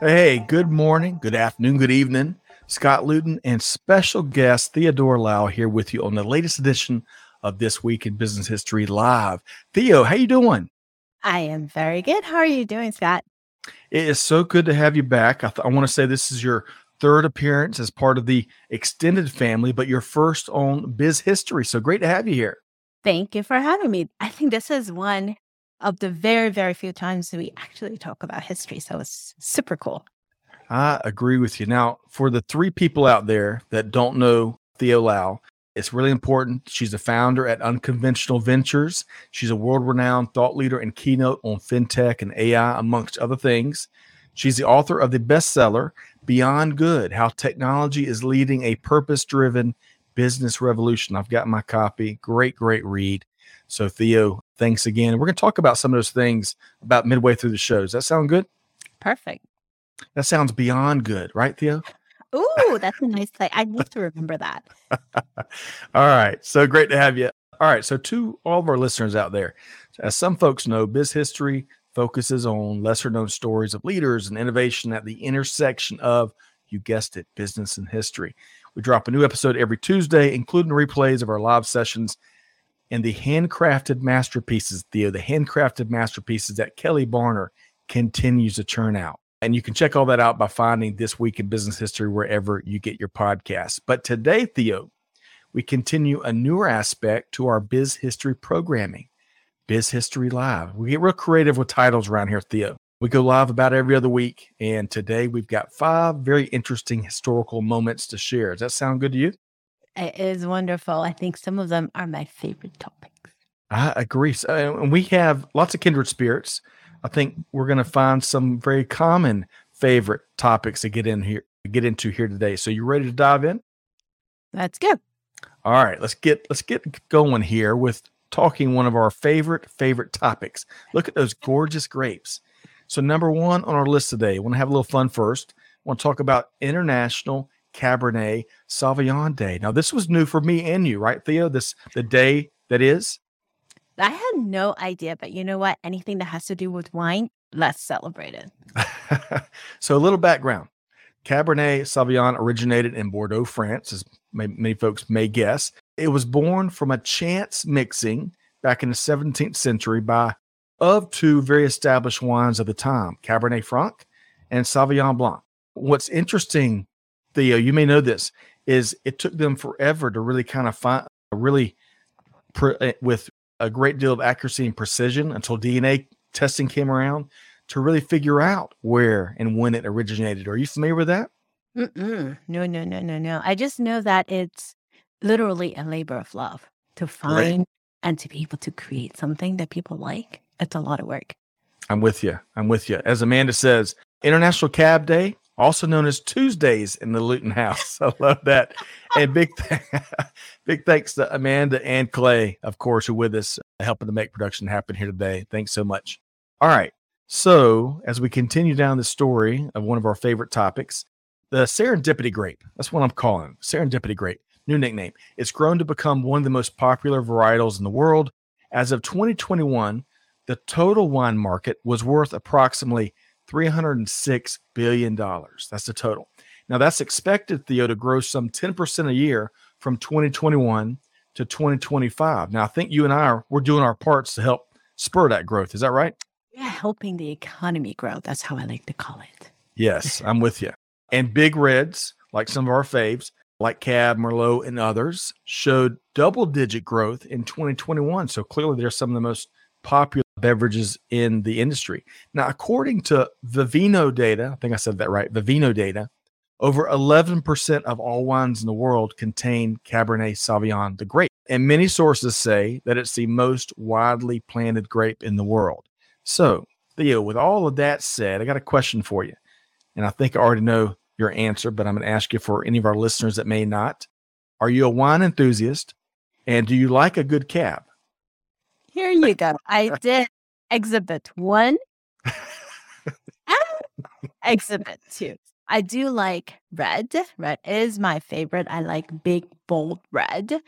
Hey, good morning, good afternoon, good evening. Scott Luton and special guest Theodora Lau here with you on the latest edition of This Week in Business History Live. Theo, how you doing? I am very good. How are you doing, Scott? It is so good to have you back. I, th- I want to say this is your third appearance as part of the extended family, but your first on Biz History. So great to have you here. Thank you for having me. I think this is one of the very, very few times we actually talk about history. So it's super cool. I agree with you. Now, for the three people out there that don't know Theo Lau, it's really important. She's a founder at Unconventional Ventures. She's a world renowned thought leader and keynote on fintech and AI, amongst other things. She's the author of the bestseller, Beyond Good How Technology is Leading a Purpose Driven Business Revolution. I've got my copy. Great, great read. So, Theo, thanks again. And we're going to talk about some of those things about midway through the show. Does that sound good? Perfect. That sounds beyond good, right, Theo? Ooh, that's a nice thing. I need to remember that. all right. So great to have you. All right. So, to all of our listeners out there, as some folks know, Biz History focuses on lesser known stories of leaders and innovation at the intersection of, you guessed it, business and history. We drop a new episode every Tuesday, including replays of our live sessions and the handcrafted masterpieces, Theo, the handcrafted masterpieces that Kelly Barner continues to churn out. And you can check all that out by finding This Week in Business History wherever you get your podcasts. But today, Theo, we continue a newer aspect to our Biz History programming, Biz History Live. We get real creative with titles around here, Theo. We go live about every other week. And today we've got five very interesting historical moments to share. Does that sound good to you? It is wonderful. I think some of them are my favorite topics. I agree. So, uh, and we have lots of kindred spirits. I think we're going to find some very common favorite topics to get in here, get into here today. So, you ready to dive in? Let's go. All right, let's get let's get going here with talking one of our favorite favorite topics. Look at those gorgeous grapes. So, number one on our list today, want to have a little fun first. I want to talk about International Cabernet Sauvignon Day. Now, this was new for me and you, right, Theo? This the day that is. I had no idea, but you know what? Anything that has to do with wine, let's celebrate it. so, a little background Cabernet Sauvignon originated in Bordeaux, France, as many folks may guess. It was born from a chance mixing back in the 17th century by of two very established wines of the time, Cabernet Franc and Sauvignon Blanc. What's interesting, Theo, you may know this, is it took them forever to really kind of find really eh, with a great deal of accuracy and precision until DNA testing came around to really figure out where and when it originated. Are you familiar with that? Mm-mm. No, no, no, no, no. I just know that it's literally a labor of love to find right. and to be able to create something that people like. It's a lot of work. I'm with you. I'm with you. As Amanda says, International Cab Day, also known as Tuesdays in the Luton House. I love that. And big, th- big thanks to Amanda and Clay, of course, who with us uh, helping to make production happen here today. Thanks so much. All right. So, as we continue down the story of one of our favorite topics, the serendipity grape, that's what I'm calling it, serendipity grape, new nickname. It's grown to become one of the most popular varietals in the world. As of 2021, the total wine market was worth approximately $306 billion. That's the total. Now, that's expected, Theo, to grow some 10% a year from 2021 to 2025. Now, I think you and I are we're doing our parts to help spur that growth. Is that right? Yeah, helping the economy grow. That's how I like to call it. Yes, I'm with you. And big reds, like some of our faves, like Cab, Merlot, and others, showed double digit growth in 2021. So clearly, they're some of the most popular beverages in the industry. Now, according to Vivino data, I think I said that right, Vivino data, over 11% of all wines in the world contain Cabernet Sauvignon, the grape. And many sources say that it's the most widely planted grape in the world. So, Theo, with all of that said, I got a question for you. And I think I already know your answer, but I'm going to ask you for any of our listeners that may not. Are you a wine enthusiast? And do you like a good cab? Here you go. I did exhibit one exhibit two. I do like red. Red is my favorite. I like big, bold red.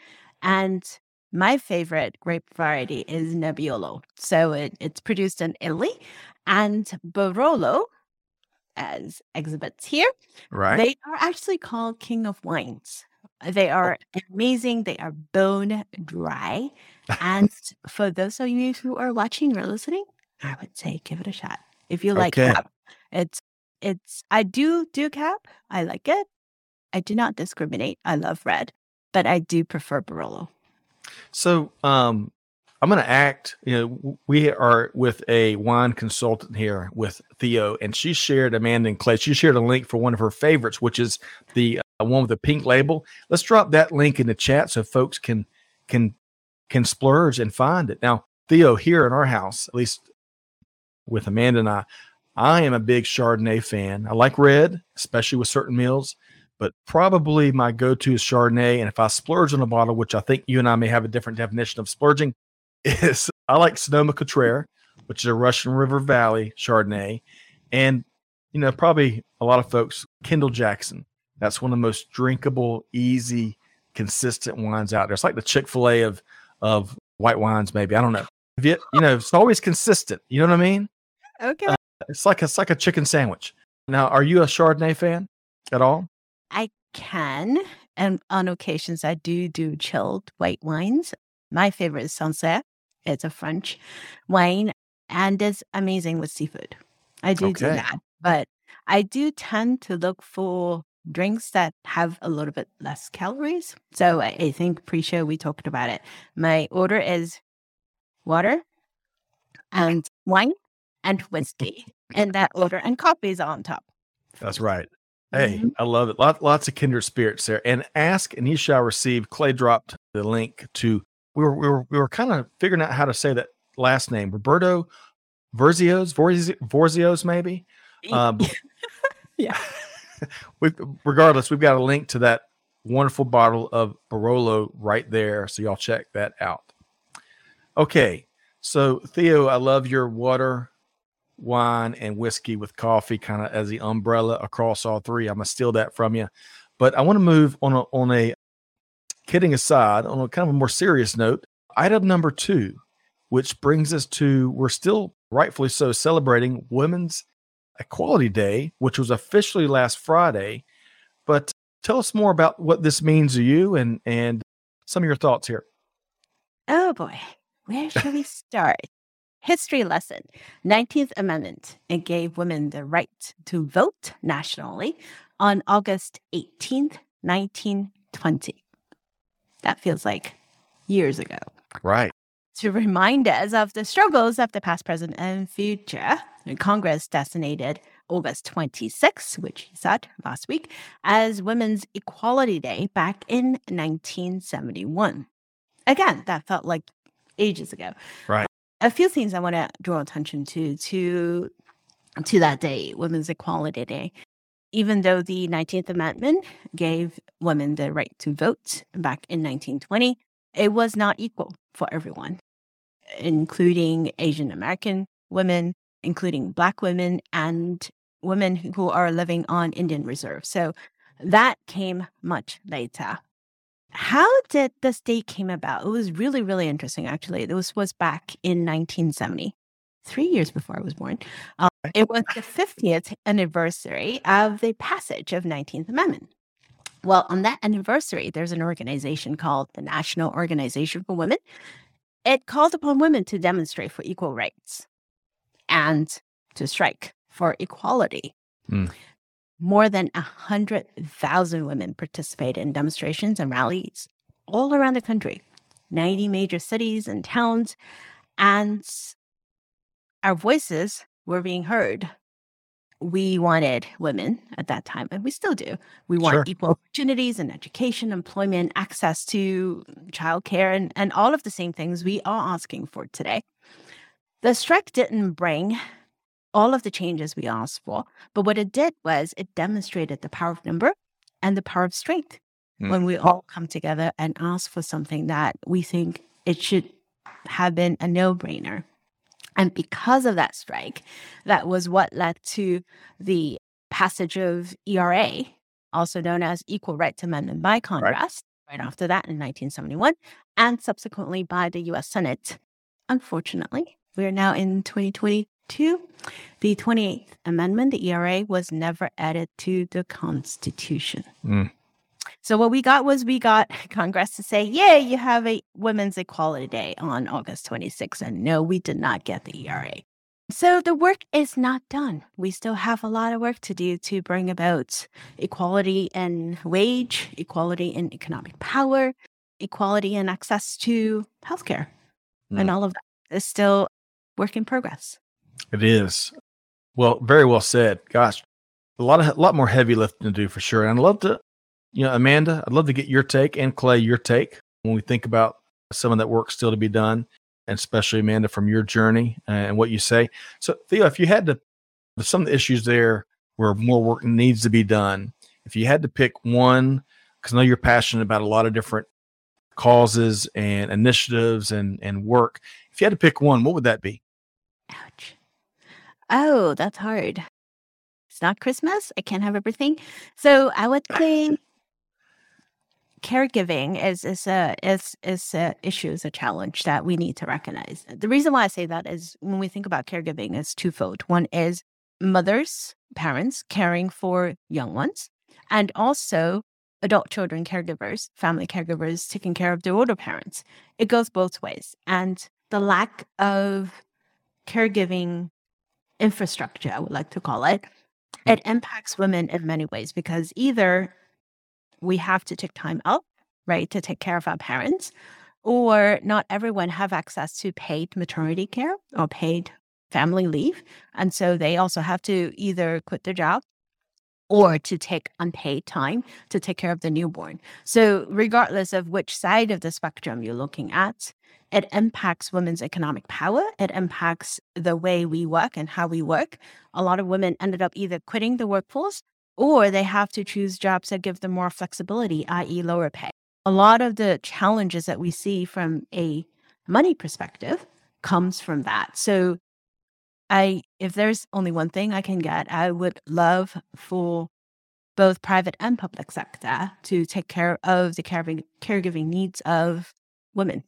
And my favorite grape variety is Nebbiolo. So it, it's produced in Italy. And Barolo, as exhibits here, Right. they are actually called King of Wines. They are amazing. They are bone dry. And for those of you who are watching or listening, I would say give it a shot. If you like Okay. cab, it's it's I do do cab. I like it. I do not discriminate. I love red, but I do prefer Barolo. So, um, I'm going to act. You know, we are with a wine consultant here with Theo, and she shared Amanda and Clay. She shared a link for one of her favorites, which is the one with a pink label. Let's drop that link in the chat so folks can can can splurge and find it. Now, Theo, here in our house, at least with Amanda and I, I am a big Chardonnay fan. I like red, especially with certain meals but probably my go-to is Chardonnay. And if I splurge on a bottle, which I think you and I may have a different definition of splurging, is I like Sonoma Cutrer, which is a Russian River Valley Chardonnay, and you know probably a lot of folks Kendall Jackson. That's one of the most drinkable, easy, consistent wines out there. It's like the Chick Fil A of of white wines, maybe. I don't know. You, you know, it's always consistent. You know what I mean? Okay. Uh, it's like it's like a chicken sandwich. Now, are you a Chardonnay fan at all? I can, and on occasions I do do chilled white wines. My favorite is Sancerre. It's a French wine, and it's amazing with seafood. I do do that, but I do tend to look for drinks that have a little bit less calories. So I, think pre-show we talked about it. My order is water and wine and whiskey in that order, and coffee is on top. That's right. Hey, Mhm. I love it. Lot, lots of kindred spirits there. And ask and ye shall receive. Clay dropped the link to. We were we were we were kind of figuring out how to say that last name. Roberto Verzios, Vorzi- Vorzios, maybe. Um, Yeah. we regardless, we've got a link to that wonderful bottle of Barolo right there. So y'all check that out. Okay, so Theo, I love your water, wine, and whiskey with coffee, kind of as the umbrella across all three. I'm gonna steal that from you, but I want to move on a, on a kidding aside, on a kind of a more serious note. Item number two, which brings us to we're still rightfully so celebrating Women's Equality Day, which was officially last Friday. But tell us more about what this means to you and and some of your thoughts here. Oh boy, where shall we start? History lesson 19th Amendment. It gave women the right to vote nationally on August 18th, 1920. That feels like years ago. Right. To remind us of the struggles of the past, present, and future, Congress designated August 26, which he said last week, as Women's Equality Day back in 1971. Again, that felt like ages ago. Right. A few things I want to draw attention to to to that day, Women's Equality Day. Even though the 19th Amendment gave women the right to vote back in 1920, it was not equal for everyone, including Asian American women, including Black women, and women who are living on Indian reserves. So that came much later. How did this date came about? It was really, really interesting, actually. This was back in 1970, three years before I was born. Um, it was the 50th anniversary of the passage of 19th Amendment. Well, on that anniversary, there's an organization called the National Organization for Women. It called upon women to demonstrate for equal rights. and to strike for equality. Mm. More than 100,000 women participated in demonstrations and rallies all around the country, 90 major cities and towns, and our voices were being heard. We wanted women at that time, and we still do. We want Sure. equal opportunities in education, employment, access to childcare, and, and all of the same things we are asking for today. The strike didn't bring all of the changes we asked for, but what it did was it demonstrated the power of number and the power of strength Mm. when we all come together and ask for something that we think it should have been a no brainer. And because of that strike, that was what led to the passage of ERA, also known as Equal Rights Amendment by Congress, right, after that in 1971, and subsequently by the US Senate. Unfortunately, we are now in 2022. The 28th Amendment, the ERA, was never added to the Constitution. Mm. So what we got was we got Congress to say, "Yay, you have a Women's Equality Day on August 26th," and no, we did not get the ERA. So the work is not done. We still have a lot of work to do to bring about equality in wage, equality in economic power, equality in access to healthcare, and mm. all of that is still work in progress. It is. Well, very well said. Gosh, a lot of a lot more heavy lifting to do for sure. And I'd love to, you know, Amanda, I'd love to get your take and Clay, your take when we think about some of that work still to be done, and especially Amanda from your journey uh, and what you say. So, Theo, if you had to, some of the issues there where more work needs to be done, if you had to pick one, because I know you're passionate about a lot of different causes and initiatives and and work. If you had to pick one, what would that be? Ouch. Oh, that's hard. It's not Christmas. I can't have everything. So I would say caregiving is is a is is a issue, is a challenge that we need to recognize. The reason why I say that is when we think about caregiving is twofold. One is mothers, parents caring for young ones, and also adult children caregivers, family caregivers taking care of their older parents. It goes both ways. And the lack of caregiving infrastructure, I would like to call it, it mm. impacts women in many ways because either we have to take time out, right, to take care of our parents, or not everyone have access to paid maternity care or paid family leave. And so they also have to either quit their job or to take unpaid time to take care of the newborn. So, regardless of which side of the spectrum you're looking at, it impacts women's economic power. It impacts the way we work and how we work. A lot of women ended up either quitting the workforce or they have to choose jobs that give them more flexibility, i.e., lower pay. A lot of the challenges that we see from a money perspective comes from that. So, I if there's only one thing I can get, I would love for both private and public sector to take care of the caregiving, caregiving needs of women.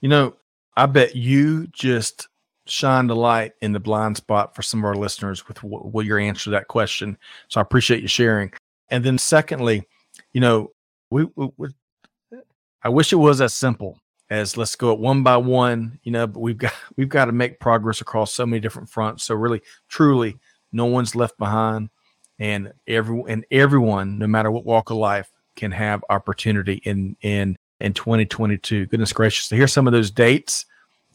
You know, I bet you just shined a light in the blind spot for some of our listeners with what, your answer to that question. So I appreciate you sharing. And then, secondly, you know, we, we, we I wish it was as simple as let's go at one by one, you know, but we've got we've got to make progress across so many different fronts. So really, truly, no one's left behind, and every and everyone, no matter what walk of life, can have opportunity in in in 2022. Goodness gracious, to hear some of those dates,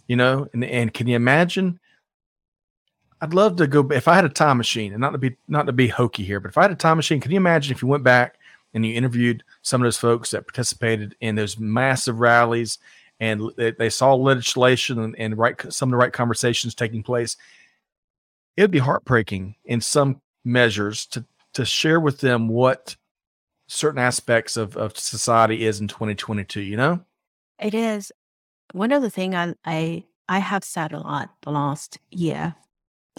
you know, and and can you imagine? I'd love to go if I had a time machine, and not to be not to be hokey here, but if I had a time machine, can you imagine if you went back and you interviewed some of those folks that participated in those massive rallies and they, they saw legislation and, and right some of the right conversations taking place? It would be heartbreaking in some measures to to share with them what certain aspects of, of society is in 2022 you know It is one of the thing I, I I have said a lot the last year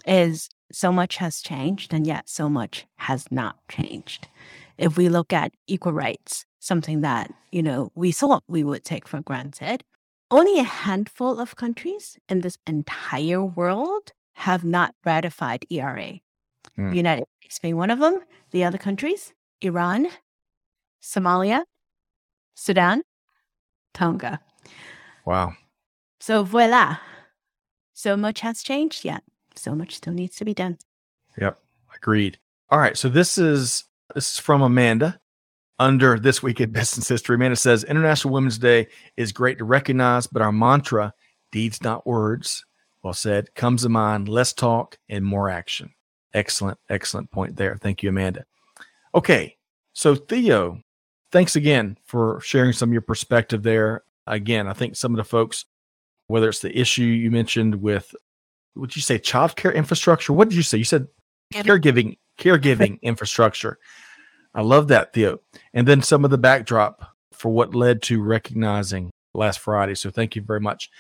is so much has changed and yet so much has not changed. If we look at equal rights, something that, you know, we thought we would take for granted, only a handful of countries in this entire world have not ratified ERA. Hmm. United States being one of them, the other countries, Iran, Somalia, Sudan, Tonga. Wow So voila. So much has changed yet. so much still needs to be done. Yep, agreed. All right, so this is this is from Amanda under this week in business history. Amanda says International Women's Day is great to recognize, but our mantra, deeds not words, well said, comes to mind less talk and more action. Excellent, excellent point there. Thank you, Amanda. Okay, so Theo, thanks again for sharing some of your perspective there. Again, I think some of the folks, whether it's the issue you mentioned with, would you say child care infrastructure? What did you say? You said caregiving, caregiving infrastructure. I love that, Theo. And then some of the backdrop for what led to recognizing last Friday. So thank you very much.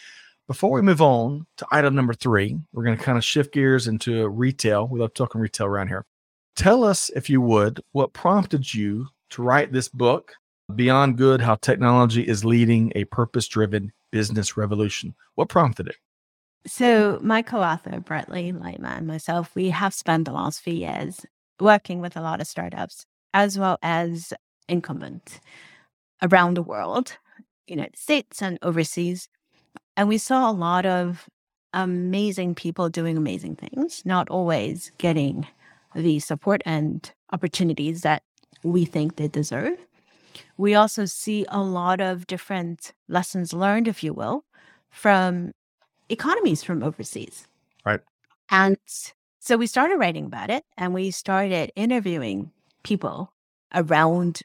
Before we move on to item number three, we're going to kind of shift gears into retail. We love talking retail around here. Tell us, if you would, what prompted you to write this book, Beyond Good How Technology is Leading a Purpose Driven Business Revolution. What prompted it? So, my co author, Bradley Leimer, and myself, we have spent the last few years working with a lot of startups as well as incumbents around the world, United States and overseas. And we saw a lot of amazing people doing amazing things, not always getting the support and opportunities that we think they deserve. We also see a lot of different lessons learned, if you will, from economies from overseas. Right. And so we started writing about it and we started interviewing people around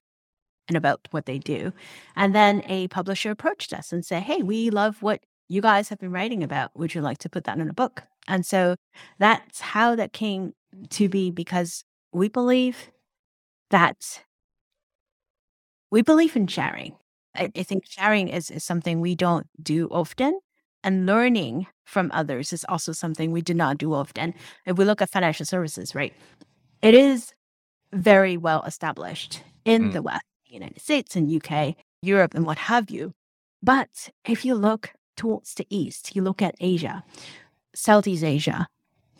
and about what they do. And then a publisher approached us and said, Hey, we love what you guys have been writing about. Would you like to put that in a book? And so that's how that came to be because we believe that we believe in sharing. I, I think sharing is, is something we don't do often. And learning from others is also something we do not do often. If we look at financial services, right? It is very well established in mm. the West, United States and UK, Europe, and what have you. But if you look towards the East, you look at Asia, Southeast Asia,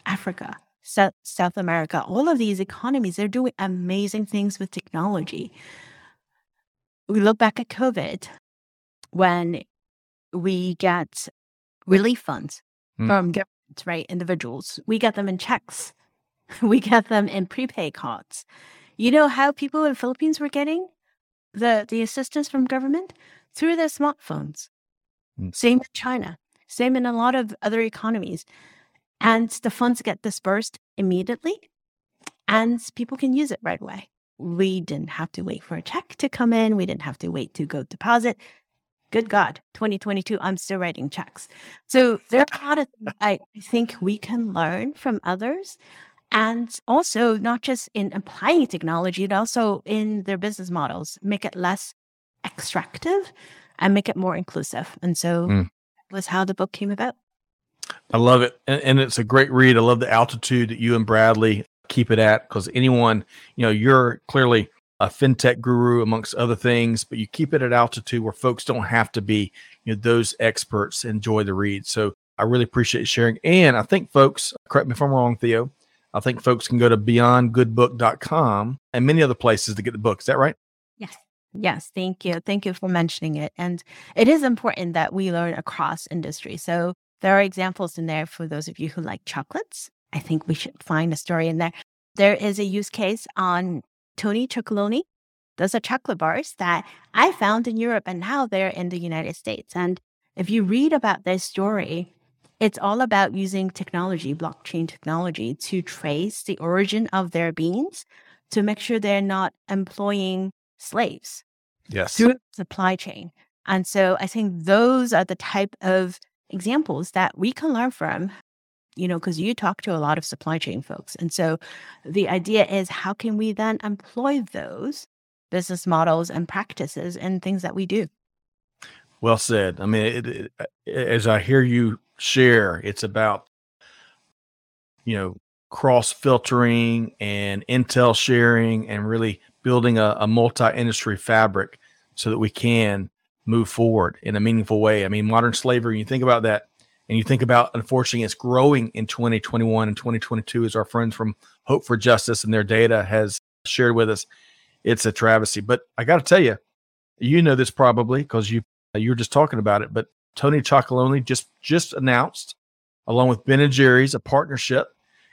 Africa, South, South America, all of these economies, they're doing amazing things with technology. We look back at COVID when we get relief funds mm. from government, right? Individuals, we get them in checks we get them in prepaid cards. You know how people in Philippines were getting the, the assistance from government? Through their smartphones. Mm. Same in China. Same in a lot of other economies. And the funds get dispersed immediately and people can use it right away. We didn't have to wait for a check to come in. We didn't have to wait to go deposit. Good God, 2022, I'm still writing checks. So there are a lot of things I think we can learn from others and also not just in applying technology, but also in their business models, make it less extractive and make it more inclusive. And so mm. was how the book came about. I love it. And, and, it's a great read. I love the altitude that you and Bradley keep it at because anyone, you know, you're clearly a fintech guru amongst other things, but you keep it at altitude where folks don't have to be, you know, those experts enjoy the read. So I really appreciate sharing. And I think folks, correct me if I'm wrong, Theo, I think folks can go to beyondgoodbook.com and many other places to get the book. Is that right? Yes. Yes. Thank you. Thank you for mentioning it. And it is important that we learn across industry. So there are examples in there for those of you who like chocolates. I think we should find a story in there. There is a use case on Tony Chocolonely. Those are chocolate bars that I found in Europe and now they're in the United States. And if you read about this story, it's all about using technology, blockchain technology, to trace the origin of their beans to make sure they're not employing slaves yes. through supply chain. And so I think those are the type of examples that we can learn from, you know, because you talk to a lot of supply chain folks. And so the idea is how can we then employ those business models and practices and things that we do? Well said. I mean, it, it, uh, as I hear you share. It's about, you know, cross filtering and intel sharing and really building a, a multi industry fabric so that we can move forward in a meaningful way. I mean, modern slavery, you think about that and you think about, unfortunately, it's growing in 2021 and 2022, as our friends from Hope for Justice and their data has shared with us. It's a travesty. But I got to tell you, you know this probably because you you were just talking about it, but Tony Chocolonely just just announced along with Ben and Jerry's, a partnership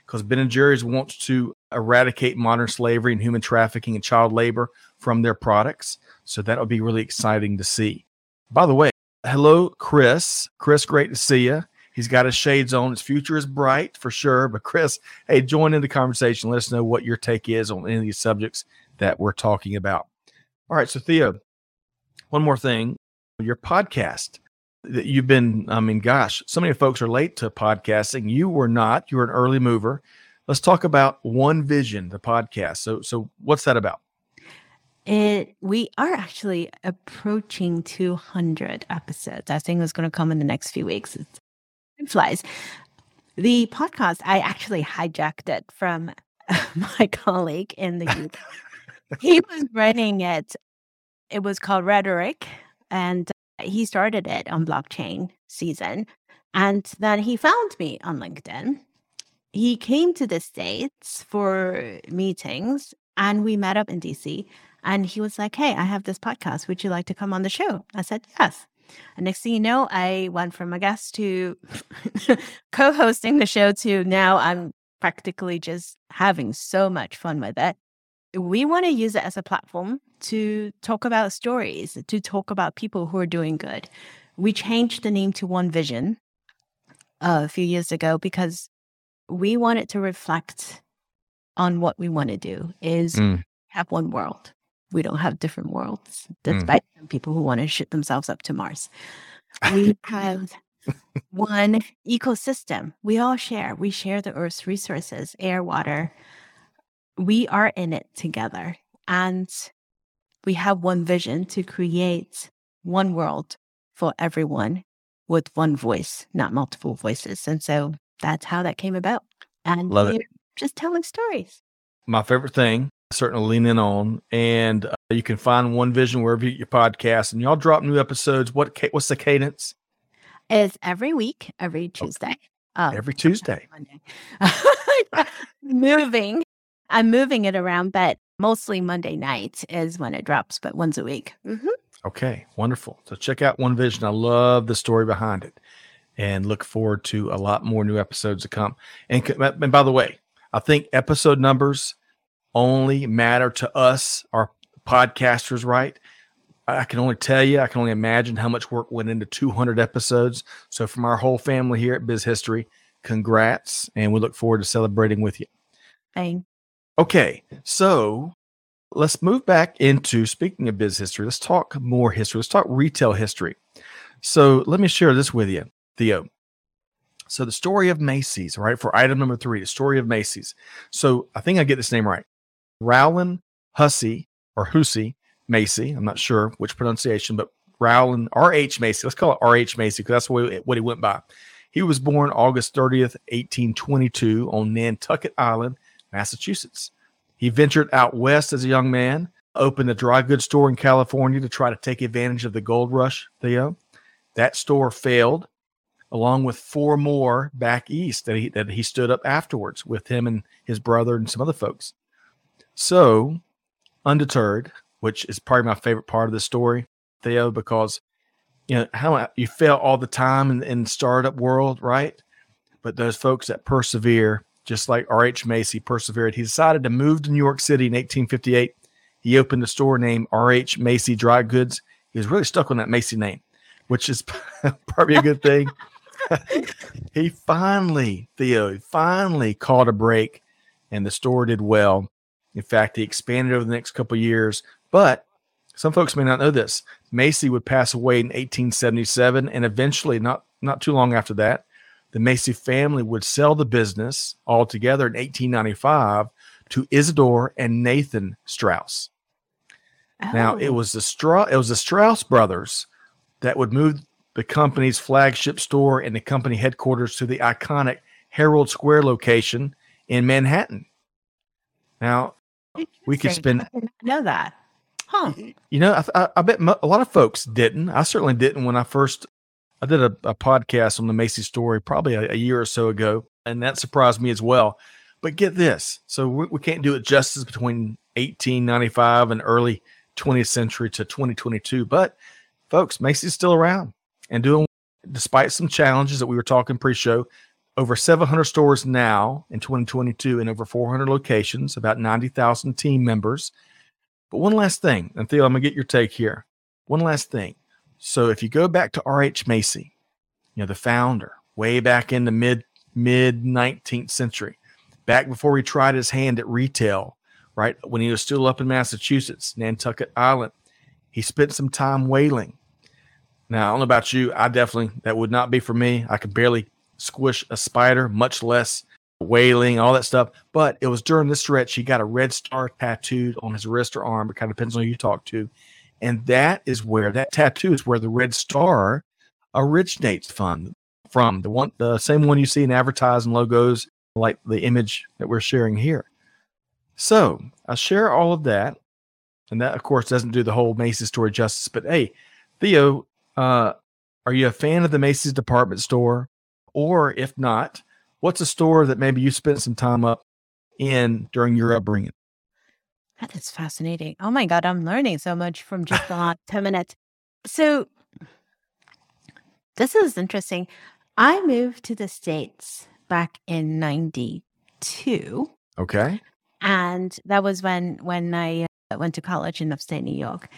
because Ben and Jerry's wants to eradicate modern slavery and human trafficking and child labor from their products. So that would be really exciting to see. By the way, hello, Chris. Chris, great to see you. He's got his shades on. His future is bright for sure. But Chris, hey, join in the conversation. Let us know what your take is on any of these subjects that we're talking about. All right. So, Theo, one more thing your podcast that you've been, I mean, gosh, so many folks are late to podcasting. You were not, you were an early mover. Let's talk about One Vision, the podcast. So, so what's that about? It we are actually approaching 200 episodes. I think it's going to come in the next few weeks. It flies. The podcast I actually hijacked it from my colleague in the UK. he was running it. It was called Rhetoric, and he started it on blockchain season. And then he found me on LinkedIn. He came to the States for meetings and we met up in DC. And he was like, Hey, I have this podcast. Would you like to come on the show? I said, Yes. And next thing you know, I went from a guest to co hosting the show to now I'm practically just having so much fun with it. We want to use it as a platform to talk about stories, to talk about people who are doing good. We changed the name to One Vision uh, a few years ago because we wanted to reflect on what we want to do is mm. have one world. We don't have different worlds, despite mm. people who want to shoot themselves up to Mars. We have one ecosystem. We all share. We share the Earth's resources, air, water. We are in it together. And we have one vision to create one world for everyone with one voice, not multiple voices. And so that's how that came about. And love it. Just telling stories. My favorite thing, certainly leaning on, and uh, you can find One Vision wherever you get your podcast. And y'all drop new episodes. What what's the cadence? It's every week, every Tuesday. Okay. Um, every Tuesday. Moving. I'm moving it around, but mostly Monday night is when it drops, but once a week. Mm-hmm. Okay, wonderful. So check out One Vision. I love the story behind it and look forward to a lot more new episodes to come. And, and by the way, I think episode numbers only matter to us, our podcasters, right? I can only tell you, I can only imagine how much work went into 200 episodes. So, from our whole family here at Biz History, congrats, and we look forward to celebrating with you. Thanks. Okay, so let's move back into speaking of biz history. Let's talk more history. Let's talk retail history. So let me share this with you, Theo. So the story of Macy's, right? For item number three, the story of Macy's. So I think I get this name right. Rowland Hussey or Hussey Macy. I'm not sure which pronunciation, but Rowland R.H. Macy. Let's call it R.H. Macy because that's what, what he went by. He was born August 30th, 1822 on Nantucket Island Massachusetts. He ventured out west as a young man, opened a dry goods store in California to try to take advantage of the gold rush, Theo. That store failed, along with four more back east that he, that he stood up afterwards with him and his brother and some other folks. So, undeterred, which is probably my favorite part of the story, Theo, because you know how you fail all the time in, in startup world, right? But those folks that persevere just like R.H. Macy persevered. He decided to move to New York City in 1858. He opened a store named R.H. Macy Dry Goods. He was really stuck on that Macy name, which is probably a good thing. he finally, Theo, finally caught a break and the store did well. In fact, he expanded over the next couple years. But some folks may not know this. Macy would pass away in 1877, and eventually, not not too long after that, the Macy family would sell the business altogether in 1895 to Isidore and Nathan Straus. Oh. Now it oh. was the Straus it was the Straus brothers that would move the company's flagship store and the company headquarters to the iconic Herald Square location in Manhattan. Now we could spend I know that. Huh. You know, I, I, I bet a lot of folks didn't. I certainly didn't when I first I did a, a podcast on the Macy story probably a, a, year or so ago, and that surprised me as well. But get this so we, we can't do it justice between 1895 and early 20th century to 2022. But folks, Macy's still around and doing, despite some challenges that we were talking pre show, over 700 stores now in 2022 in over 400 locations, about 90,000 team members. But one last thing, and Theo, I'm gonna get your take here. One last thing. So if you go back to R.H. Macy, you know, the founder, way back in the mid mid 19th century, back before he tried his hand at retail, right? When he was still up in Massachusetts, Nantucket Island, he spent some time whaling. Now, I don't know about you. I definitely, that would not be for me. I could barely squish a spider, much less whaling, all that stuff. But it was during this stretch he got a red star tattooed on his wrist or arm. It kind of depends on who you talk to. And that is where that tattoo is where the red star originates from. From the one, the same one you see in advertising logos, like the image that we're sharing here. So I share all of that, and that of course doesn't do the whole Macy's story justice. But hey, Theo, uh, are you a fan of the Macy's department store? Or if not, what's a store that maybe you spent some time up in during your upbringing? That is fascinating. Oh my God, I'm learning so much from just the last 10 minutes. So, this is interesting. I moved to the States back in 92. Okay. And that was when when I uh, went to college in upstate New York.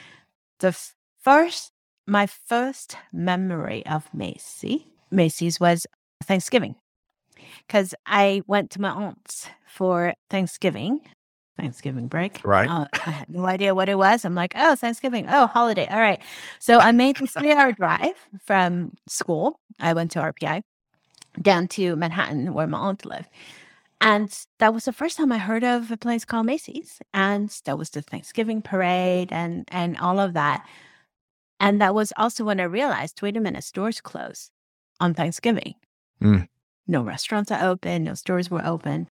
The first, my first memory of Macy, Macy's was Thanksgiving because I went to my aunt's for Thanksgiving, Thanksgiving break. Right. Uh, I had no idea what it was. I'm like, oh, Thanksgiving. Oh, holiday. All right. So I made this three hour drive from school. I went to RPI down to Manhattan where my aunt lived. And that was the first time I heard of a place called Macy's. And that was the Thanksgiving parade and and all of that. And that was also when I realized, wait a minute, stores close on Thanksgiving. Mm. No restaurants are open, no stores were open.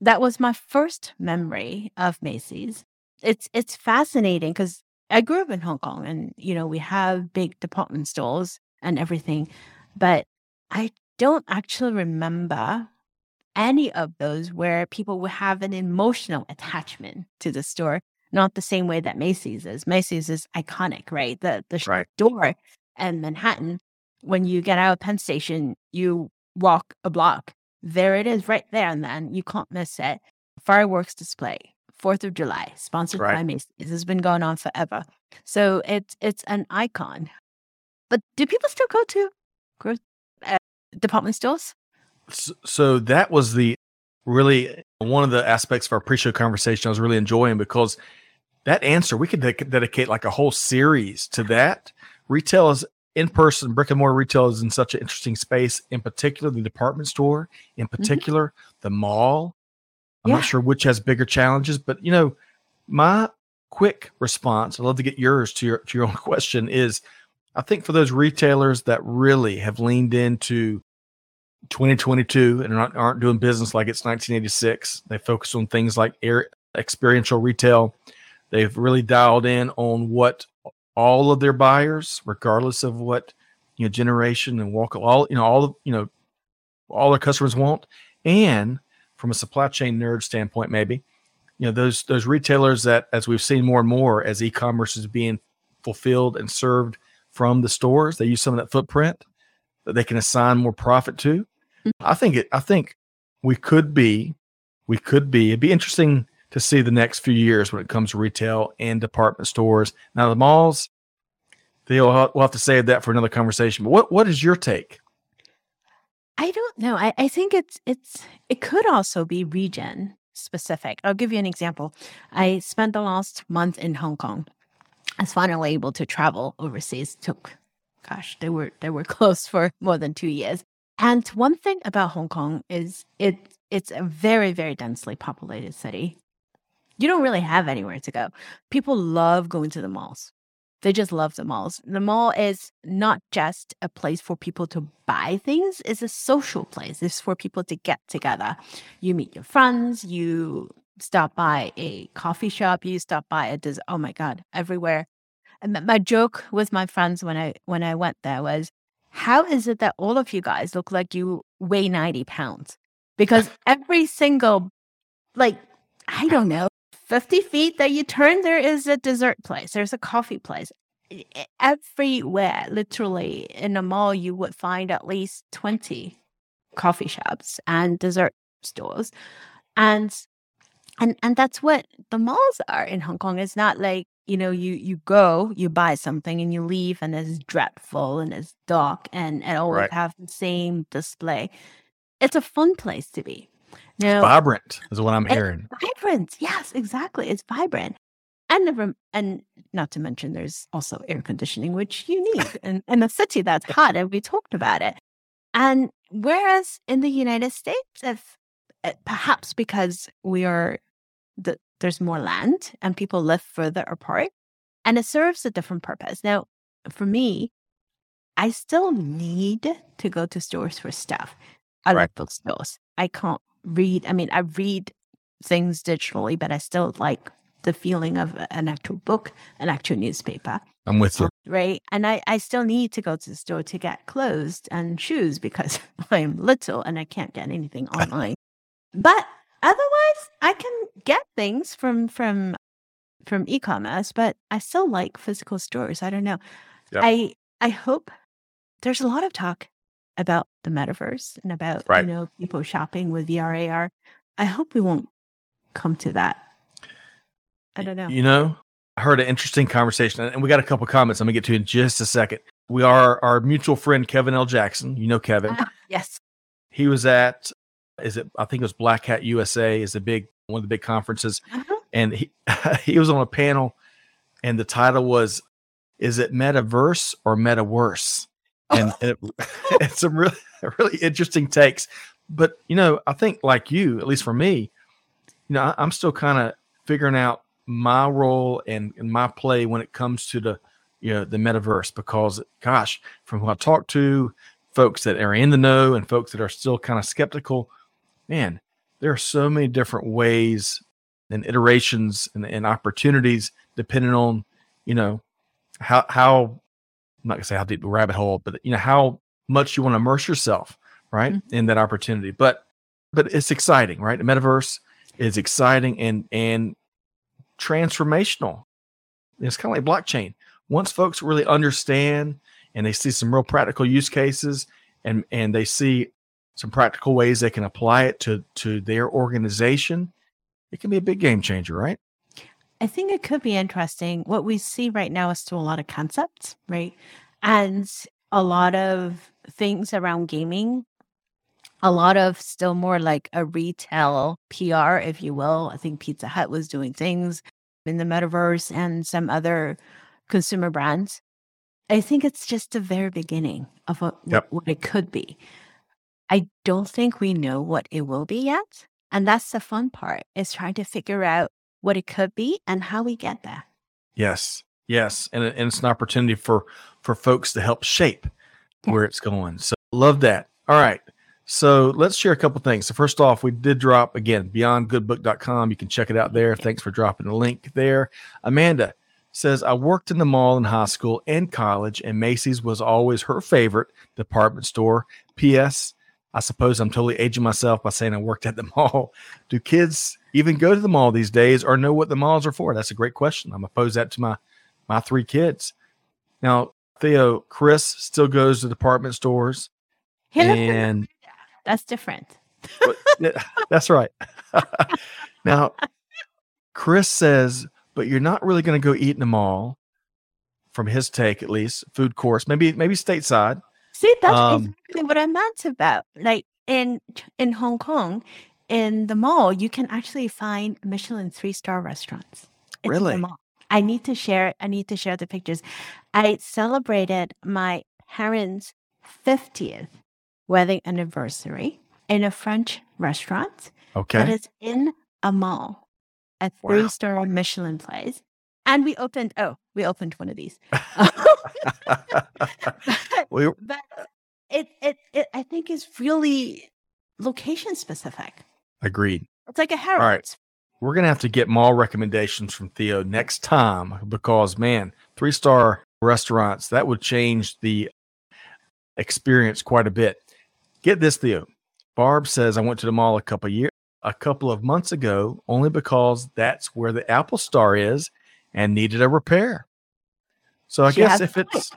That was my first memory of Macy's. It's it's fascinating because I grew up in Hong Kong and you know we have big department stores and everything, but I don't actually remember any of those where people would have an emotional attachment to the store, not the same way that Macy's is. Macy's is iconic, right? The the Right. door in Manhattan, when you get out of Penn Station, you walk a block. There it is, right there, and then you can't miss it. Fireworks display, Fourth of July, sponsored by Right. Macy's. This has been going on forever, so it's it's an icon. But do people still go to uh, department stores? S- So that was the really one of the aspects of our pre-show conversation I was really enjoying because that answer we could ded- dedicate like a whole series to that. Retail is in person, brick and mortar retail is in such an interesting space. In particular, the department store. In mm-hmm. particular, the mall. I'm Yeah. not sure which has bigger challenges, but you know, my quick response. I'd love to get yours to your to your own question. Is I think for those retailers that really have leaned into 2022 and aren't, aren't doing business like it's 1986. They focus on things like air, experiential retail. They've really dialed in on what all of their buyers, regardless of what you know generation and walk, all you know, all of- you know, all their customers want. And from a supply chain nerd standpoint, maybe you know those those retailers that, as we've seen more and more, as e-commerce is being fulfilled and served from the stores, they use some of that footprint that they can assign more profit to. Mm-hmm. I think it. I think we could be, we could be. It'd be interesting to see the next few years when it comes to retail and department stores. Now the malls, they'll we'll have to save that for another conversation. But what what is your take? I don't know. I, I think it's it's it could also be region specific. I'll give you an example. I spent the last month in Hong Kong. I was finally able to travel overseas. Took gosh, they were they were closed for more than two years. And one thing about Hong Kong is it it's a very, very densely populated city. You don't really have anywhere to go. People love going to the malls. They just love the malls. The mall is not just a place for people to buy things, it's a social place. It's for people to get together. You meet your friends, you stop by a coffee shop, you stop by a des- oh my god, everywhere. And my- my joke with my friends when I when I went there was, how is it that all of you guys look like you weigh 90 pounds? Because every single like I don't know, 50 feet that you turn, there is a dessert place, there's a coffee place. Everywhere, literally in a mall, you would find at least 20 coffee shops and dessert stores. And and and that's what the malls are in Hong Kong. It's not like, you know, you you go, you buy something and you leave and it's dreadful and it's dark and it always Right. have the same display. It's a fun place to be. It's vibrant, is what I'm hearing. vibrant. Yes, exactly. It's vibrant. And never, and not to mention there's also air conditioning, which you need in, in a city that's hot, and we talked about it. And whereas in the United States, if uh, perhaps because we are the there's more land and people live further apart, and it serves a different purpose. Now, for me, I still need to go to stores for stuff. I Right. like stores. I can't read. I mean, I read things digitally, but I still like the feeling of an actual book, an actual newspaper, I'm with you. right? And I, I still need to go to the store to get clothes and shoes because I'm little and I can't get anything online. But otherwise, I can get things from from from e-commerce, but I still like physical stores. I don't know. Yep. I I hope there's a lot of talk about the metaverse and about Right. you know people shopping with VR AR. I hope we won't come to that. I don't know. You know, I heard an interesting conversation, and we got a couple comments. I'm gonna get to in just a second. We are our mutual friend Kevin L. Jackson. You know Kevin. Ah, yes. He was at is it I think it was Black Hat USA is a big one of the big conferences, Uh-huh. and he he was on a panel, and the title was "Is it metaverse or meta worse?" And, and it, it's some really really interesting takes. But you know, I think like you, at least for me, you know, I, I'm still kind of figuring out my role and, and my play when it comes to the you know the metaverse because gosh, from who I talk to, folks that are in the know and folks that are still kind of skeptical, man, there are so many different ways and iterations and, and opportunities depending on you know how how I'm not gonna say how deep the rabbit hole, but you know how much you want to immerse yourself right mm-hmm. in that opportunity. But but it's exciting, right? The metaverse is exciting and and transformational. It's kind of like blockchain. Once folks really understand and they see some real practical use cases and and they see some practical ways they can apply it to to their organization, it can be a big game changer, right? I think it could be interesting. What we see right now is still a lot of concepts, right? And a lot of things around gaming, a lot of still more like a retail PR, if you will. I think Pizza Hut was doing things in the metaverse and some other consumer brands. I think it's just the very beginning of what, Yep. what, what it could be. I don't think we know what it will be yet. And that's the fun part is trying to figure out what it could be and how we get there. Yes, yes, and, and it's an opportunity for for folks to help shape where it's going. So love that. All right, so let's share a couple things. So first off, we did drop again beyondgoodbook.com. You can check it out there. Thanks for dropping the link there. Amanda says I worked in the mall in high school and college, and Macy's was always her favorite department store. P.S. I suppose I'm totally aging myself by saying I worked at the mall. Do kids even go to the mall these days or know what the malls are for? That's a great question. I'm gonna pose that to my my three kids. Now, Theo, Chris still goes to department stores, He and That's different. that's right. now, Chris says, but you're not really going to go eat in the mall, from his take at least. Food course, maybe maybe stateside. See, that's Um, exactly what I meant about. Like in in Hong Kong, in the mall, you can actually find Michelin three star restaurants. It's Really? mall. I need to share. I need to share the pictures. I celebrated my parents' fiftieth wedding anniversary in a French restaurant that Okay. is in a mall, a three star Michelin place. And we opened. Oh, we opened one of these. we, but it, it it I think is really location specific. agreed. It's like a Harrods. right. We're gonna have to get mall recommendations from Theo next time because man, three star restaurants that would change the experience quite a bit. Get this, Theo. Barb says I went to the mall a couple years a couple of months ago only because that's where the Apple Store is and needed a repair. So I She guess if it's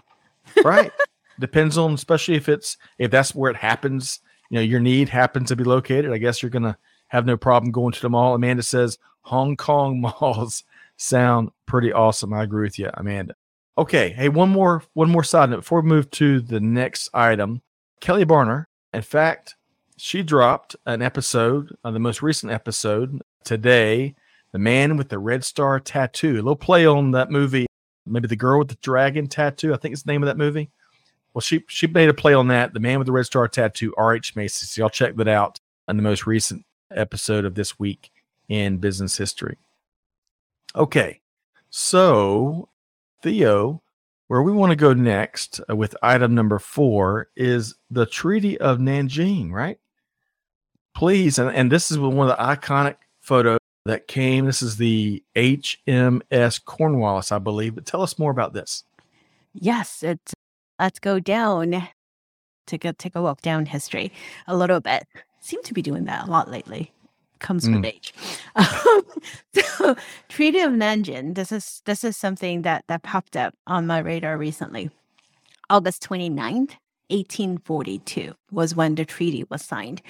right, depends on especially if it's if that's where it happens you know your need happens to be located, I guess you're gonna have no problem going to the mall. Amanda says Hong Kong malls sound pretty awesome. I agree with you, Amanda. Okay, hey, one more one more side note before we move to the next item. Kelly Barner, in fact, she dropped an episode, uh, the most recent episode today. The man with the red star tattoo. A little play on that movie, maybe the girl with the dragon tattoo. I think it's the name of that movie. Well, she she made a play on that. The man with the red star tattoo, R.H. Macy. So y'all check that out in the most recent episode of this week in business history. Okay, so Theo, where we want to go next uh, with item number four is the Treaty of Nanjing, right? Please, and, and this is one of the iconic photos that came. This is the HMS Cornwallis, I believe. But tell us more about this. Yes, it's let's go down, take a take a walk down history a little bit. Seem to be doing that a lot lately comes mm. with age. so, Treaty of Nanjing. This is this is something that that popped up on my radar recently. August 29th, 1842 was when the treaty was signed.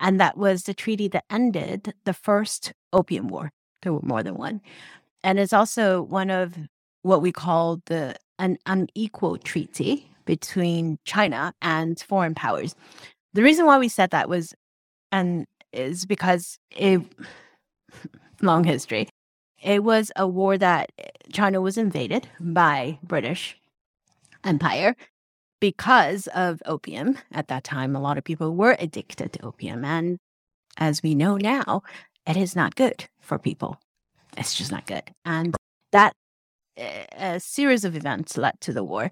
And that was the treaty that ended the first Opium War. There were more than one. And it's also one of what we call the an unequal treaty between China and foreign powers. The reason why we said that was and is because it long history. It was a war that China was invaded by British Empire because of opium. At that time, a lot of people were addicted to opium, and as we know now, it is not good for people. It's just not good, and that eh, a series of events led to the war.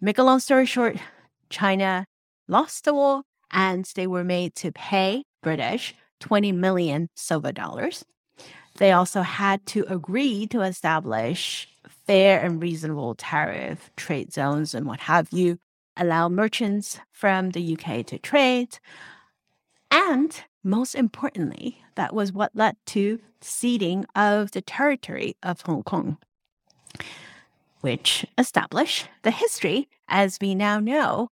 Make a long story short, China lost the war and they were made to pay British 20 million silver dollars. They also had to agree to establish fair and reasonable tariff trade zones and what have you, allow merchants from the UK to trade. And most importantly, that was what led to ceding of the territory of Hong Kong, which established the history as we now know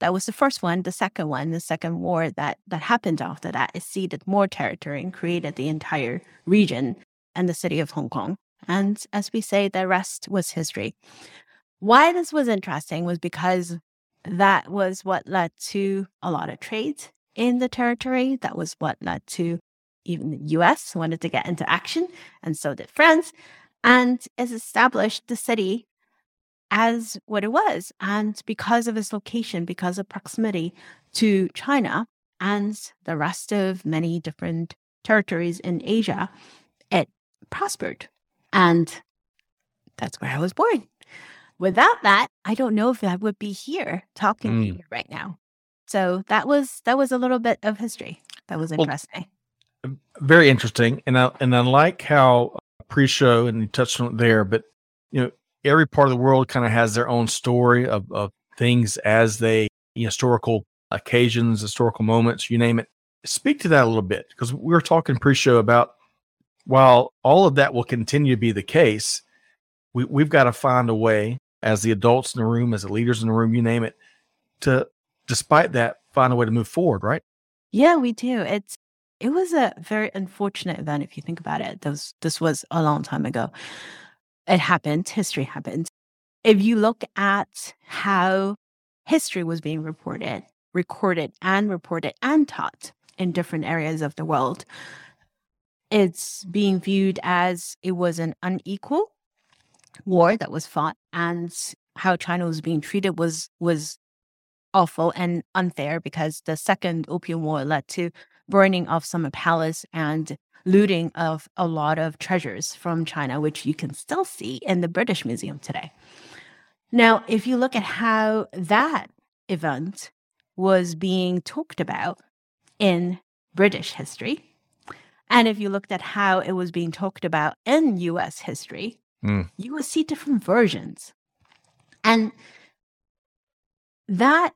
that was the first one. The second one, the second war that that happened after that, it ceded more territory and created the entire region and the city of Hong Kong. And as we say, the rest was history. Why this was interesting was because that was what led to a lot of trade in the territory. That was what led to even the US wanted to get into action, and so did France. And it established the city as what it was. And because of its location, because of proximity to China and the rest of many different territories in Asia, it prospered. And that's where I was born. Without that, I don't know if I would be here talking mm. to you right now. So that was that was a little bit of history. That was interesting. Well, very interesting, and I and I like how uh, pre-show and you touched on it there, but you know every part of the world kind of has their own story of, of things as they you know, historical occasions, historical moments, you name it. Speak to that a little bit because we were talking pre-show about while all of that will continue to be the case, we, we've got to find a way as the adults in the room, as the leaders in the room, you name it, to despite that, find a way to move forward, right? Yeah, we do. It's it was a very unfortunate event if you think about it. This this was a long time ago it happened, history happened. If you look at how history was being reported, recorded, and reported and taught in different areas of the world, it's being viewed as it was an unequal war that was fought and how China was being treated was was awful and unfair because the second opium war led to burning of summer palace and looting of a lot of treasures from China, which you can still see in the British Museum today. Now, if you look at how that event was being talked about in British history, and if you looked at how it was being talked about in US history, mm. you would see different versions. And that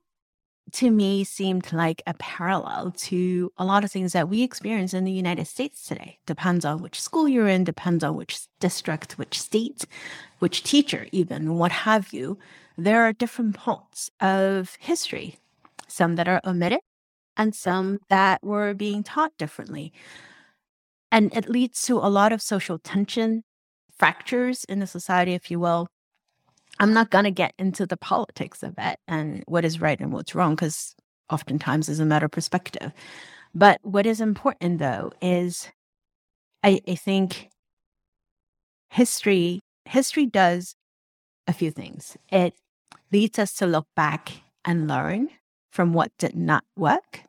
to me seemed like a parallel to a lot of things that we experience in the United States today. Depends on which school you're in, depends on which district, which state, which teacher, even what have you. There are different parts of history, some that are omitted, and some that were being taught differently. And it leads to a lot of social tension, fractures in the society, if you will. I'm not going to get into the politics of it and what is right and what's wrong, because oftentimes it's a matter of perspective. But what is important, though, is I, I think history history does a few things. It leads us to look back and learn from what did not work.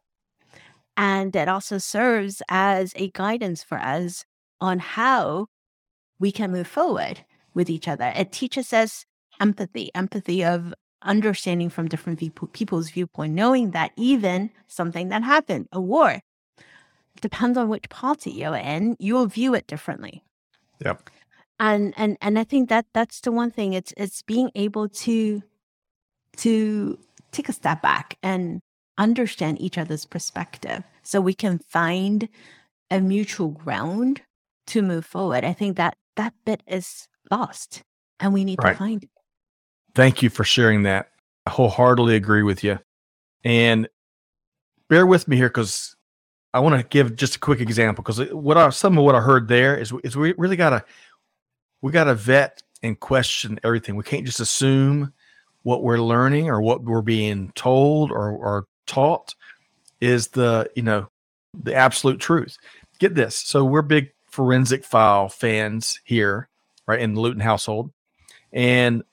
And it also serves as a guidance for us on how we can move forward with each other. It teaches us empathy, empathy of understanding from different people's viewpoint, knowing that even something that happened, a war, depends on which party you're in, you'll view it differently. Yep. And and and I think that that's the one thing. It's it's being able to to take a step back and understand each other's perspective so we can find a mutual ground to move forward. I think that that bit is lost and we need right. to find it. Thank you for sharing that. I wholeheartedly agree with you. And bear with me here because I want to give just a quick example because what I, some of what I heard there is is we really gotta we gotta vet and question everything. We can't just assume what we're learning or what we're being told or, or taught is the you know the absolute truth. Get this. So we're big forensic file fans here, right in the Luton household, and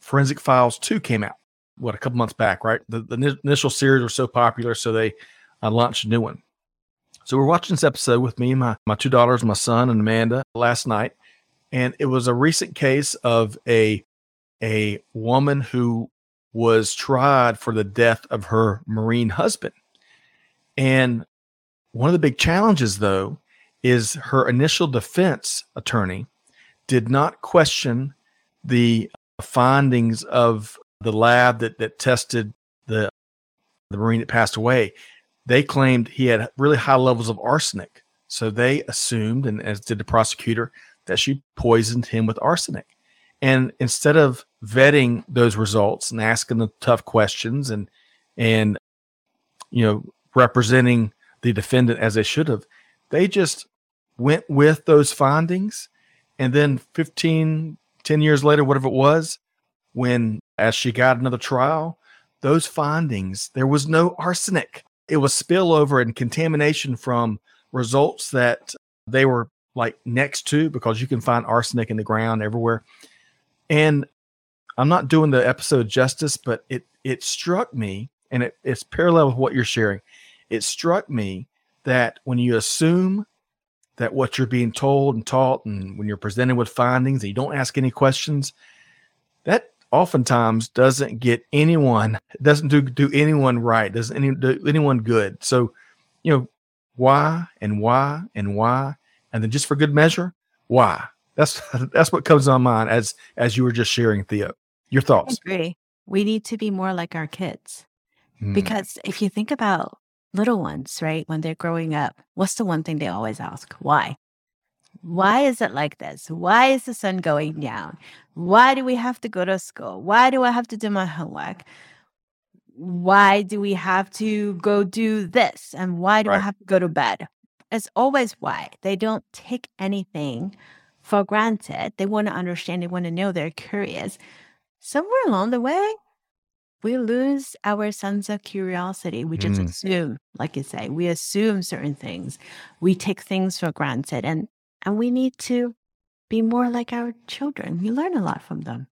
Forensic Files Two came out what a couple months back, right? The, the initial series was so popular, so they uh, launched a new one. So we're watching this episode with me, my my two daughters, my son, and Amanda last night, and it was a recent case of a a woman who was tried for the death of her Marine husband. And one of the big challenges, though, is her initial defense attorney did not question the findings of the lab that, that tested the, the Marine that passed away they claimed he had really high levels of arsenic. So they assumed, and as did the prosecutor, that she poisoned him with arsenic. And instead of vetting those results and asking the tough questions and and you know representing the defendant as they should have, they just went with those findings. And then 15, 10 years later, whatever it was, when as she got another trial, those findings, there was no arsenic it was spillover and contamination from results that they were like next to because you can find arsenic in the ground everywhere. And I'm not doing the episode justice, but it it struck me, and it, it's parallel with what you're sharing. It struck me that when you assume that what you're being told and taught, and when you're presented with findings and you don't ask any questions, that oftentimes doesn't get anyone doesn't do do anyone right doesn't any, do anyone good so you know why and why and why and then just for good measure why that's that's what comes on mind as as you were just sharing theo your thoughts I agree we need to be more like our kids mm. because if you think about little ones right when they're growing up what's the one thing they always ask why why is it like this? Why is the sun going down? Why do we have to go to school? Why do I have to do my homework? Why do we have to go do this? And why do right. I have to go to bed? It's always why. They don't take anything for granted. They want to understand, they want to know, they're curious. Somewhere along the way, we lose our sense of curiosity. We just mm. assume, like you say, we assume certain things. We take things for granted. And and we need to be more like our children. We learn a lot from them.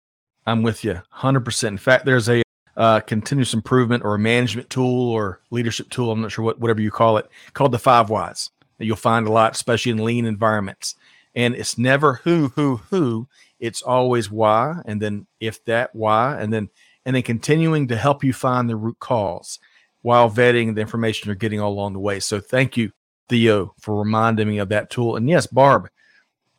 I'm with you 100%. In fact, there's a uh, continuous improvement or a management tool or leadership tool, I'm not sure what, whatever you call it, called the five whys that you'll find a lot, especially in lean environments. And it's never who, who, who. It's always why. And then if that why, and then and then continuing to help you find the root cause while vetting the information you're getting all along the way. So thank you Theo for reminding me of that tool. And yes, Barb.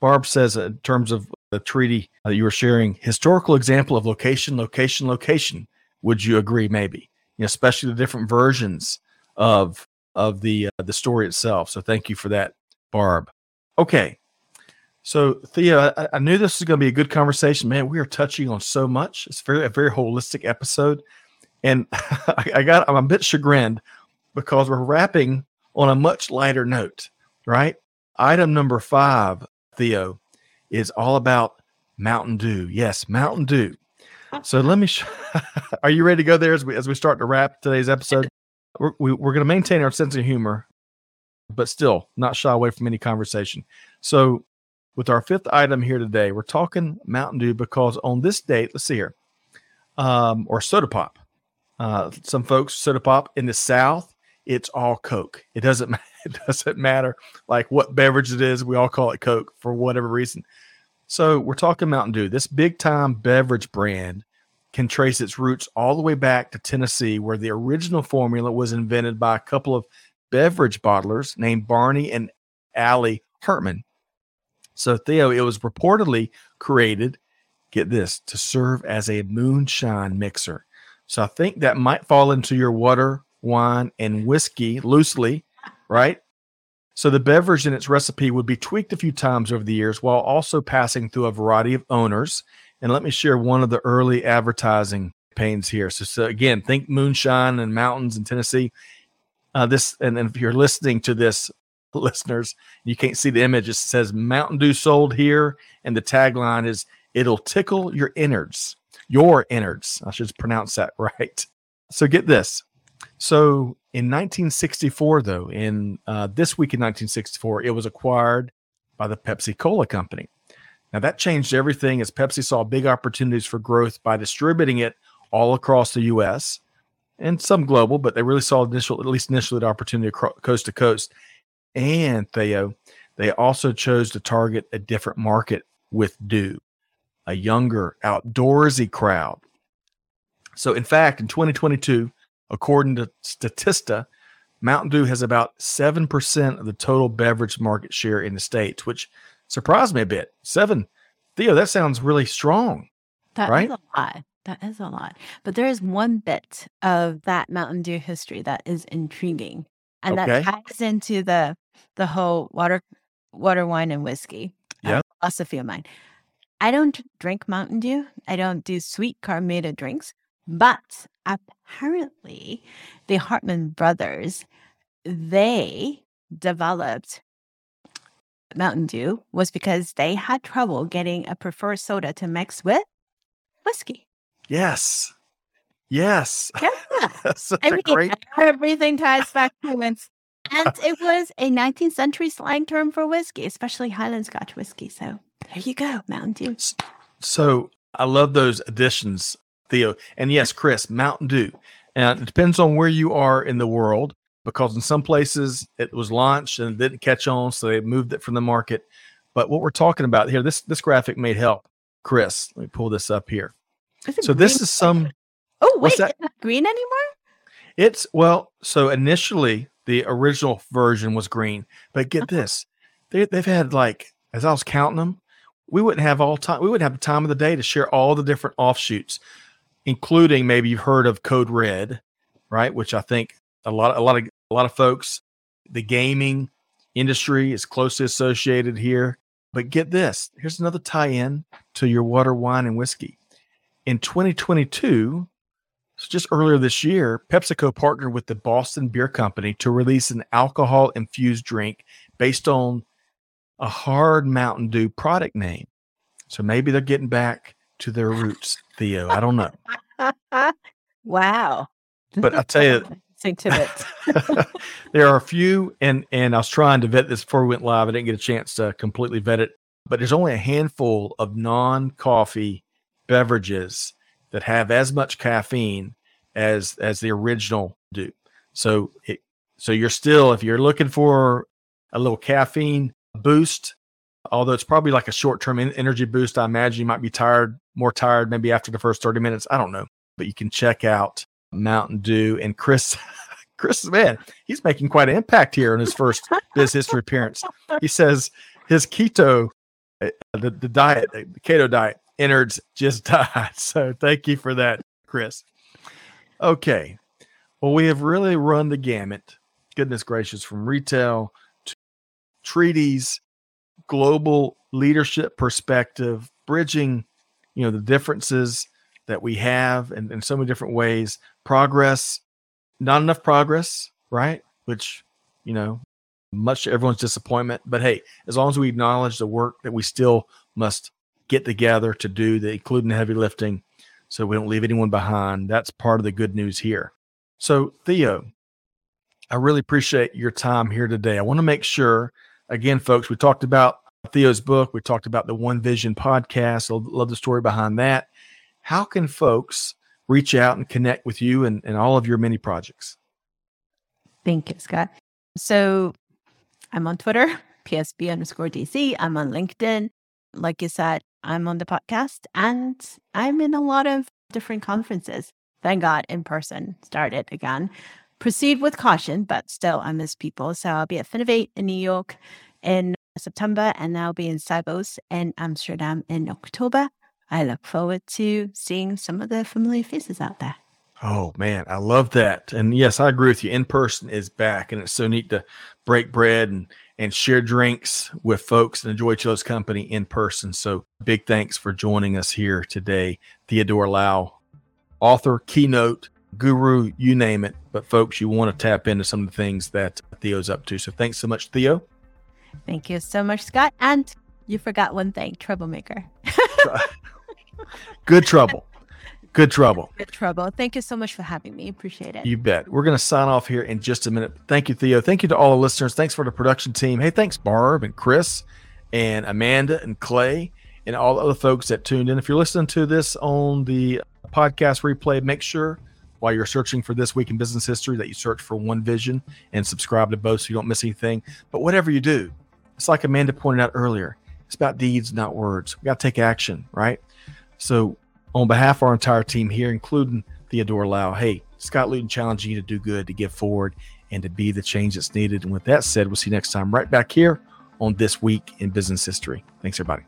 Barb says in terms of the treaty that you were sharing, historical example of location, location, location. Would you agree? Maybe, you know, especially the different versions of of the uh, the story itself. So thank you for that, Barb. Okay, so Theo, I, I knew this was going to be a good conversation. Man, we are touching on so much. It's very a very holistic episode, and I, I got I'm a bit chagrined because we're wrapping on a much lighter note, right? Item number five, Theo, is all about Mountain Dew. Yes, Mountain Dew. So let me. Sh- Are you ready to go there as we as we start to wrap today's episode? We're we, are we are going to maintain our sense of humor, but still not shy away from any conversation. So, with our fifth item here today, we're talking Mountain Dew because on this date, let's see here, um, or soda pop. Uh, some folks soda pop in the South, it's all Coke. It doesn't it doesn't matter like what beverage it is. We all call it Coke for whatever reason. So we're talking Mountain Dew. This big time beverage brand can trace its roots all the way back to Tennessee, where the original formula was invented by a couple of beverage bottlers named Barney and Allie Hartman. So, Theo, it was reportedly created, get this, to serve as a moonshine mixer. So I think that might fall into your water, wine, and whiskey loosely, right? So the beverage and its recipe would be tweaked a few times over the years while also passing through a variety of owners. And let me share one of the early advertising pains here. So, so again, think moonshine and mountains in Tennessee. Uh, this and, and if you're listening to this, listeners, you can't see the image. It says Mountain Dew sold here, and the tagline is "It'll tickle your innards." Your innards. I should pronounce that right. So get this. So in 1964, though, in uh, this week in 1964, it was acquired by the Pepsi Cola Company. Now that changed everything as Pepsi saw big opportunities for growth by distributing it all across the U.S. and some global, but they really saw initial, at least initially, the opportunity coast to coast. And Theo, uh, they also chose to target a different market with Dew, a younger, outdoorsy crowd. So, in fact, in 2022, According to Statista, Mountain Dew has about 7% of the total beverage market share in the States, which surprised me a bit. Seven. Theo, that sounds really strong. That right? is a lot. That is a lot. But there is one bit of that Mountain Dew history that is intriguing. And Okay. that ties into the the whole water water, wine, and whiskey yeah. uh, Yeah. philosophy of mine. I don't drink Mountain Dew. I don't do sweet carbonated drinks. But apparently, the Hartman brothers, they developed Mountain Dew was because they had trouble getting a preferred soda to mix with whiskey. Yes. Yes. Yeah. I mean, great. everything ties back to it. And it was a 19th century slang term for whiskey, especially Highland Scotch whiskey. So there you go, Mountain Dew. So I love those additions, Theo. And yes, Chris, Mountain Dew. And it depends on where you are in the world because in some places it was launched and didn't catch on, so they moved it from the market. But what we're talking about here, this this graphic may help. Chris, let me pull this up here. So this is some Oh, wait, that? it's not green anymore? It's well, so initially the original version was green, but get uh-huh. this, they they've had like as I was counting them, we wouldn't have all time. We wouldn't have the time of the day to share all the different offshoots, including maybe you've heard of Code Red, right? Which I think a lot a lot of a lot of folks, the gaming industry is closely associated here. But get this, here's another tie-in to your water, wine, and whiskey. In 2022, so just earlier this year, PepsiCo partnered with the Boston Beer Company to release an alcohol infused drink based on a hard Mountain Dew product name. So maybe they're getting back to their roots, Theo. I don't know. wow. But I tell you, Sing to there are a few, and and I was trying to vet this before we went live. I didn't get a chance to completely vet it, but there's only a handful of non-coffee beverages that have as much caffeine as as the original do. So it so you're still if you're looking for a little caffeine boost, although it's probably like a short-term energy boost, I imagine you might be tired, more tired maybe after the first 30 minutes. I don't know, but you can check out Mountain Dew and Chris. Chris, man, he's making quite an impact here in his first Biz History appearance. He says his keto, uh, the, the diet, the keto diet, innards just died. So thank you for that, Chris. Okay. Well, we have really run the gamut. Goodness gracious, from retail to treaties, global leadership perspective, bridging, you know, the differences that we have in, in so many different ways, progress, not enough progress, right? Which, you know, much to everyone's disappointment. But hey, as long as we acknowledge the work that we still must get together to do, the including the heavy lifting, so we don't leave anyone behind. That's part of the good news here. So, Theo, I really appreciate your time here today. I want to make sure, again, folks, we talked about Theo's book, we talked about the One Vision podcast. I love the story behind that. How can folks reach out and connect with you and, and all of your many projects? Thank you, Scott. So I'm on Twitter, PSB underscore DC. I'm on LinkedIn. Like you said, I'm on the podcast and I'm in a lot of different conferences. Thank God in person started again. Proceed with caution, but still I miss people. So I'll be at Finovate in New York in September and I'll be in Sibos in Amsterdam in October. I look forward to seeing some of the familiar faces out there. Oh man, I love that. And yes, I agree with you. In person is back, and it's so neat to break bread and and share drinks with folks and enjoy each other's company in person. So big thanks for joining us here today, Theodora Lau, author, keynote, guru, you name it. But folks, you want to tap into some of the things that Theo's up to. So thanks so much, Theo. Thank you so much, Scott. And you forgot one thing, troublemaker. Good trouble. Good trouble. Good trouble. Thank you so much for having me. Appreciate it. You bet. We're going to sign off here in just a minute. Thank you, Theo. Thank you to all the listeners. Thanks for the production team. Hey, thanks, Barb and Chris and Amanda and Clay and all the other folks that tuned in. If you're listening to this on the podcast replay, make sure while you're searching for This Week in Business History that you search for One Vision and subscribe to both so you don't miss anything. But whatever you do, it's like Amanda pointed out earlier, it's about deeds, not words. We got to take action, right? So on behalf of our entire team here, including Theodora Lau, hey, Scott Luton challenging you to do good, to get forward, and to be the change that's needed. And with that said, we'll see you next time right back here on This Week in Business History. Thanks, everybody.